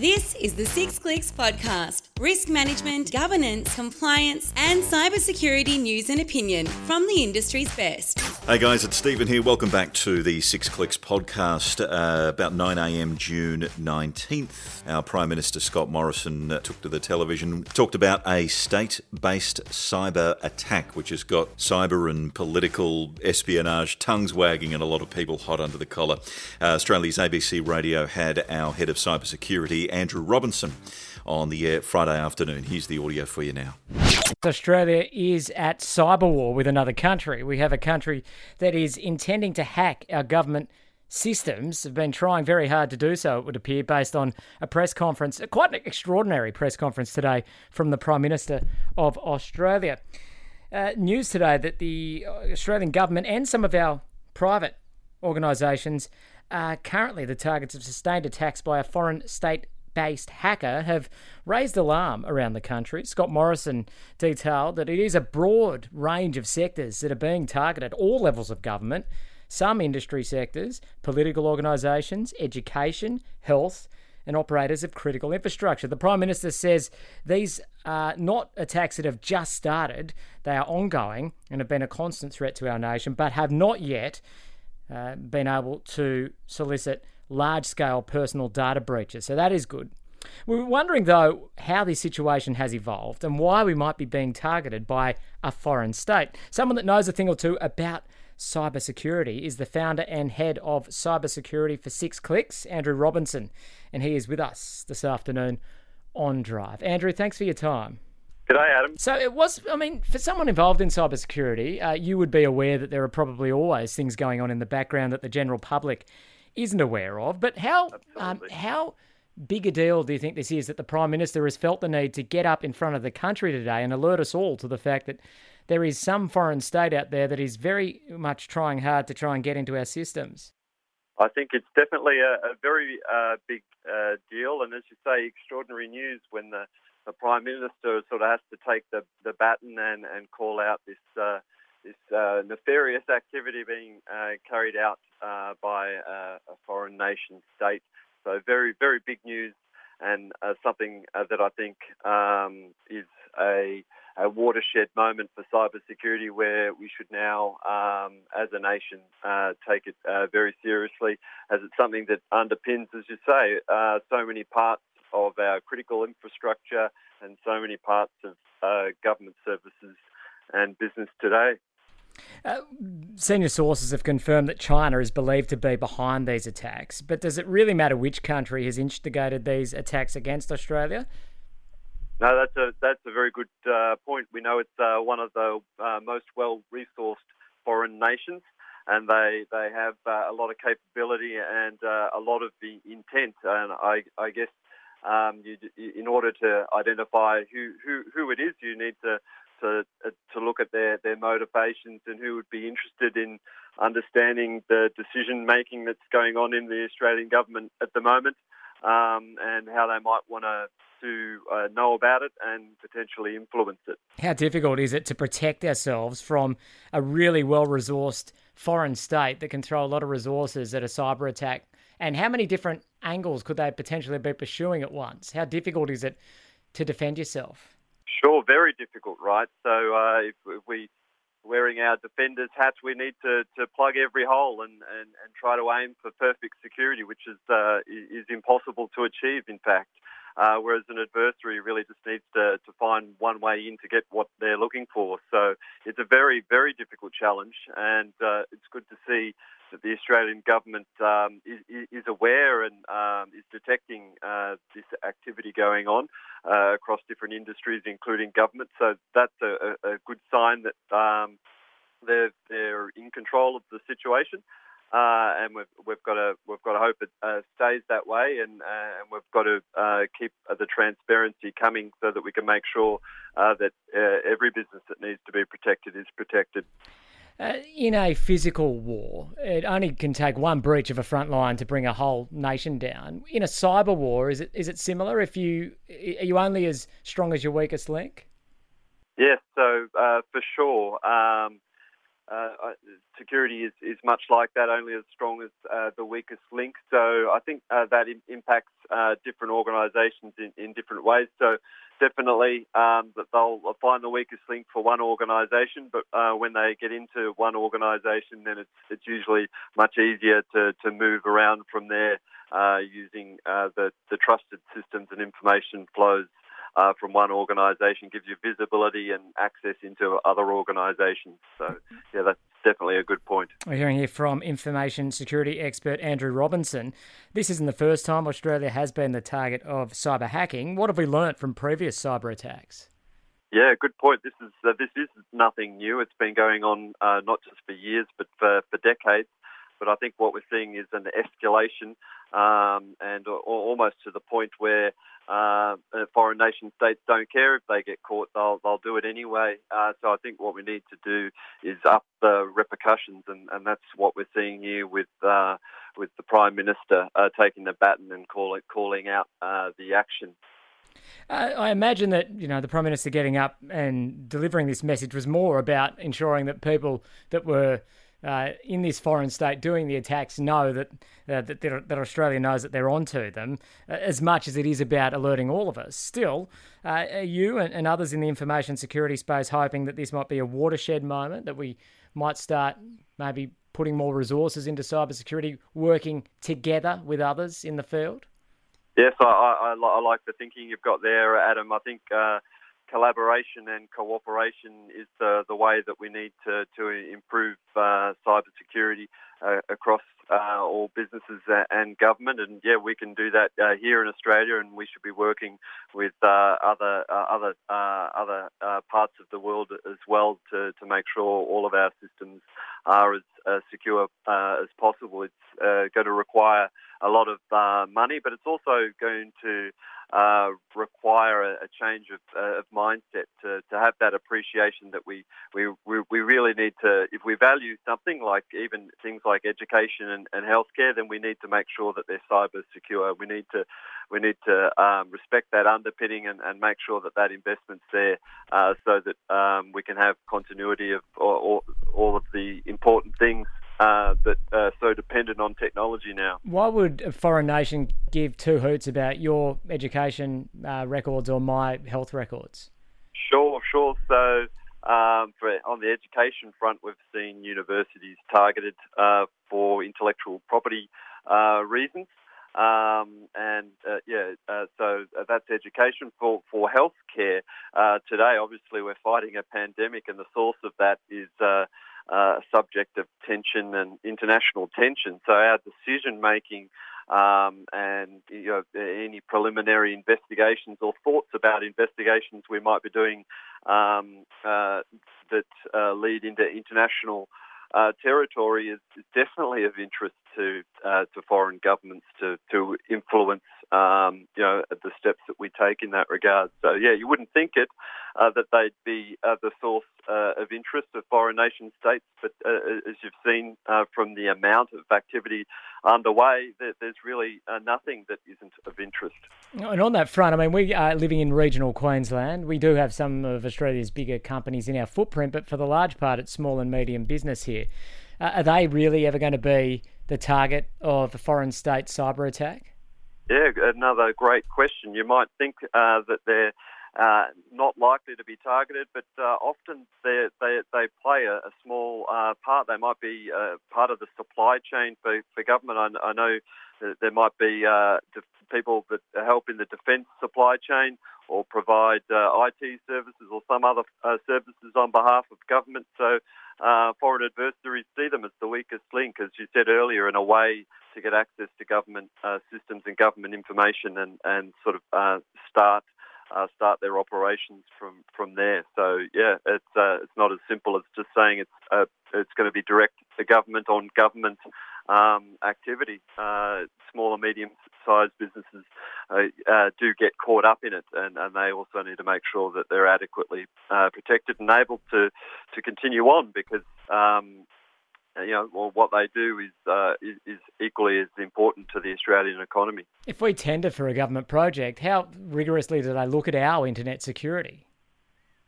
This is the Six Clicks Podcast risk management, governance, compliance, and cybersecurity news and opinion from the industry's best. Hey guys, it's Stephen here. Welcome back to the Six Clicks Podcast. Uh, about 9am, June 19th, our Prime Minister Scott Morrison uh, took to the television, talked about a state based cyber attack, which has got cyber and political espionage tongues wagging and a lot of people hot under the collar. Uh, Australia's ABC Radio had our head of cybersecurity, Andrew Robinson on the air Friday afternoon. Here's the audio for you now. Australia is at cyber war with another country. We have a country that is intending to hack our government systems have been trying very hard to do so, it would appear, based on a press conference, quite an extraordinary press conference today from the Prime Minister of Australia. Uh, news today that the Australian government and some of our private organisations are currently the targets of sustained attacks by a foreign state based hacker have raised alarm around the country. Scott Morrison detailed that it is a broad range of sectors that are being targeted, all levels of government, some industry sectors, political organisations, education, health, and operators of critical infrastructure. The Prime Minister says these are not attacks that have just started, they are ongoing and have been a constant threat to our nation, but have not yet uh, been able to solicit large scale personal data breaches. So that is good. We are wondering, though, how this situation has evolved and why we might be being targeted by a foreign state. Someone that knows a thing or two about cybersecurity is the founder and head of cybersecurity for Six Clicks, Andrew Robinson, and he is with us this afternoon on Drive. Andrew, thanks for your time. G'day, Adam. So it was, I mean, for someone involved in cybersecurity, uh, you would be aware that there are probably always things going on in the background that the general public isn't aware of. But how um, how big a deal do you think this is that the Prime Minister has felt the need to get up in front of the country today and alert us all to the fact that there is some foreign state out there that is very much trying hard to try and get into our systems? I think it's definitely a, a very uh, big uh, deal, and as you say, extraordinary news when the, the Prime Minister sort of has to take the, the baton and, and call out this uh, this uh, nefarious activity being uh, carried out uh, by a foreign nation state. So very, very big news and uh, something uh, that I think um, is a, a, watershed moment for cybersecurity where we should now, um, as a nation, uh, take it very seriously as it's something that underpins, as you say, so many parts of our critical infrastructure and so many parts of government services and business today. Uh, senior sources have confirmed that China is believed to be behind these attacks, but does it really matter which country has instigated these attacks against Australia? No, that's a that's a very good uh, point. We know it's uh, one of the uh, most well resourced foreign nations, and they they have uh, a lot of capability and uh, a lot of the intent. And I I guess um, you, in order to identify who, who who it is, you need to to uh, to look at their their motivations and who would be interested in understanding the decision making that's going on in the Australian government at the moment, um, and how they might want to to uh, know about it and potentially influence it. How difficult is it to protect ourselves from a really well resourced foreign state that can throw a lot of resources at a cyber attack? And how many different angles could they potentially be pursuing at once? How difficult is it to defend yourself? Sure, very difficult, right? So uh, if, if we wearing our defenders hats, we need to, to plug every hole and, and, and try to aim for perfect security, which is uh, is impossible to achieve, in fact. Uh, whereas an adversary really just needs to, to find one way in to get what they're looking for. So it's a very, very difficult challenge, and uh, it's good to see that the Australian government um, is, is, aware and um, is detecting uh, this activity going on uh, across different industries, including government. So that's a, a good sign that um, they're, they're in control of the situation. Uh, and we've we've got to we've got to hope it uh, stays that way, and uh, and we've got to uh, keep the transparency coming so that we can make sure uh, that uh, every business that needs to be protected is protected. In a physical war, it only can take one breach of a front line to bring a whole nation down. In a cyber war, is it is it similar? If you are you only as strong as your weakest link? Yes, so for sure. Um, uh, security is, is much like that, only as strong as uh, the weakest link. So I think uh, that impacts uh, different organisations in, in different ways. So definitely um, that they'll find the weakest link for one organisation, but uh, when they get into one organisation, then it's it's usually much easier to, to move around from there uh, using the the trusted systems and information flows uh, from one organisation gives you visibility and access into other organisations. So, yeah, that's definitely a good point. We're hearing here from information security expert Andrew Robinson. This isn't the first time Australia has been the target of cyber hacking. What have we learnt from previous cyber attacks? Yeah, good point. This is uh, this is nothing new. It's been going on uh, not just for years, but for, for decades. But I think what we're seeing is an escalation, um, and almost to the point where uh, foreign nation states don't care if they get caught; they'll they'll do it anyway. Uh, so I think what we need to do is up the repercussions, and, and that's what we're seeing here with uh, with the prime minister uh, taking the baton and calling calling out uh, the action. I imagine that you know the prime minister getting up and delivering this message was more about ensuring that people that were uh, in this foreign state doing the attacks know that uh, that, that Australia knows that they're onto them, uh, as much as it is about alerting all of us. Still, uh, are you and, and, others in the information security space hoping that this might be a watershed moment that we might start maybe putting more resources into cybersecurity, working together with others in the field? Yes, I, I, I like the thinking you've got there, Adam. I think uh, collaboration and cooperation is the, the way that we need to, to improve uh, cybersecurity uh, across uh, all businesses and government. And yeah, we can do that uh, here in Australia, and we should be working with uh, other uh, other other parts of the world as well to, to make sure all of our systems are as secure as possible. It's going to require a lot of money, but it's also going to uh, require a, a change of, uh, of, mindset to, to have that appreciation that we, we, we really need to, if we value something like even things like education and, and healthcare, then we need to make sure that they're cyber secure. We need to, we need to um, respect that underpinning and, and, make sure that that investment's there uh, so that um, we can have continuity of all, all of the important things uh, that are so dependent on technology now. Why would a foreign nation give two hoots about your education uh, records or my health records? Sure, sure. So, um, for, on the education front, we've seen universities targeted uh, for intellectual property uh, reasons. Um, and uh, yeah, uh, so that's education for for healthcare. Uh, today, obviously, we're fighting a pandemic, and the source of that is uh, uh, subject of tension and international tension. So our decision making um, and you know, any preliminary investigations or thoughts about investigations we might be doing um, uh, that uh, lead into international uh, territory is, is, definitely of interest to uh, to foreign governments to to influence um, you know the steps that we take in that regard. So yeah, you wouldn't think it uh, that they'd be uh, the source uh, of interest of foreign nation states, but uh, as you've seen from the amount of activity underway, there's really nothing that isn't of interest. And on that front, I mean, we are living in regional Queensland. We do have some of Australia's bigger companies in our footprint, but for the large part, it's small and medium business here. are they really ever going to be the target of a foreign state cyber attack? Yeah, another great question. You might think uh, that they're uh, not likely to be targeted, but uh, often they, they, play a, a small uh, part. They might be uh, part of the supply chain for, for government. I, I know there might be uh, people that help in the defence supply chain or provide IT services or some other services on behalf of government. So foreign adversaries see them as the weakest link, as you said earlier, in a way to get access to government uh, systems and government information and, and sort of uh, start uh, start their operations from, from there. So yeah, it's uh, it's not as simple as just saying it's uh, it's going to be direct to government on government um, activity. Uh, small and medium sized businesses do get caught up in it, and, and they also need to make sure that they're adequately protected and able to to continue on because. Um, uh, you know, well, what they do is, uh, is, is equally as important to the Australian economy. If we tender for a government project, how rigorously do they look at our internet security?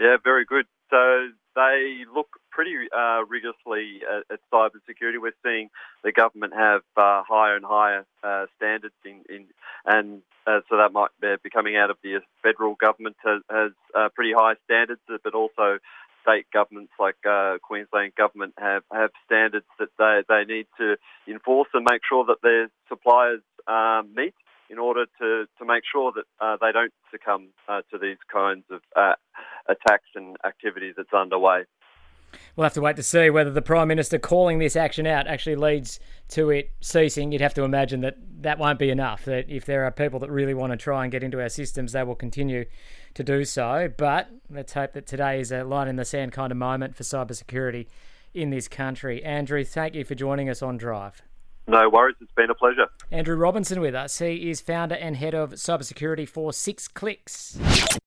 Yeah, very good. So they look pretty uh, rigorously at, at cybersecurity. We're seeing the government have uh, higher and higher uh, standards, in, in and uh, so that might be coming out of the federal government has, has uh, pretty high standards, but also state governments like uh, Queensland government have, have standards that they, they need to enforce and make sure that their suppliers um, meet in order to, to make sure that uh, they don't succumb uh, to these kinds of uh, attacks and activity that's underway. We'll have to wait to see whether the Prime Minister calling this action out actually leads to it ceasing. You'd have to imagine that that won't be enough. That if there are people that really want to try and get into our systems, they will continue to do so. But let's hope that today is a line in the sand kind of moment for cybersecurity in this country. Andrew, thank you for joining us on Drive. No worries, it's been a pleasure. Andrew Robinson with us. He is founder and head of cybersecurity for Six Clicks.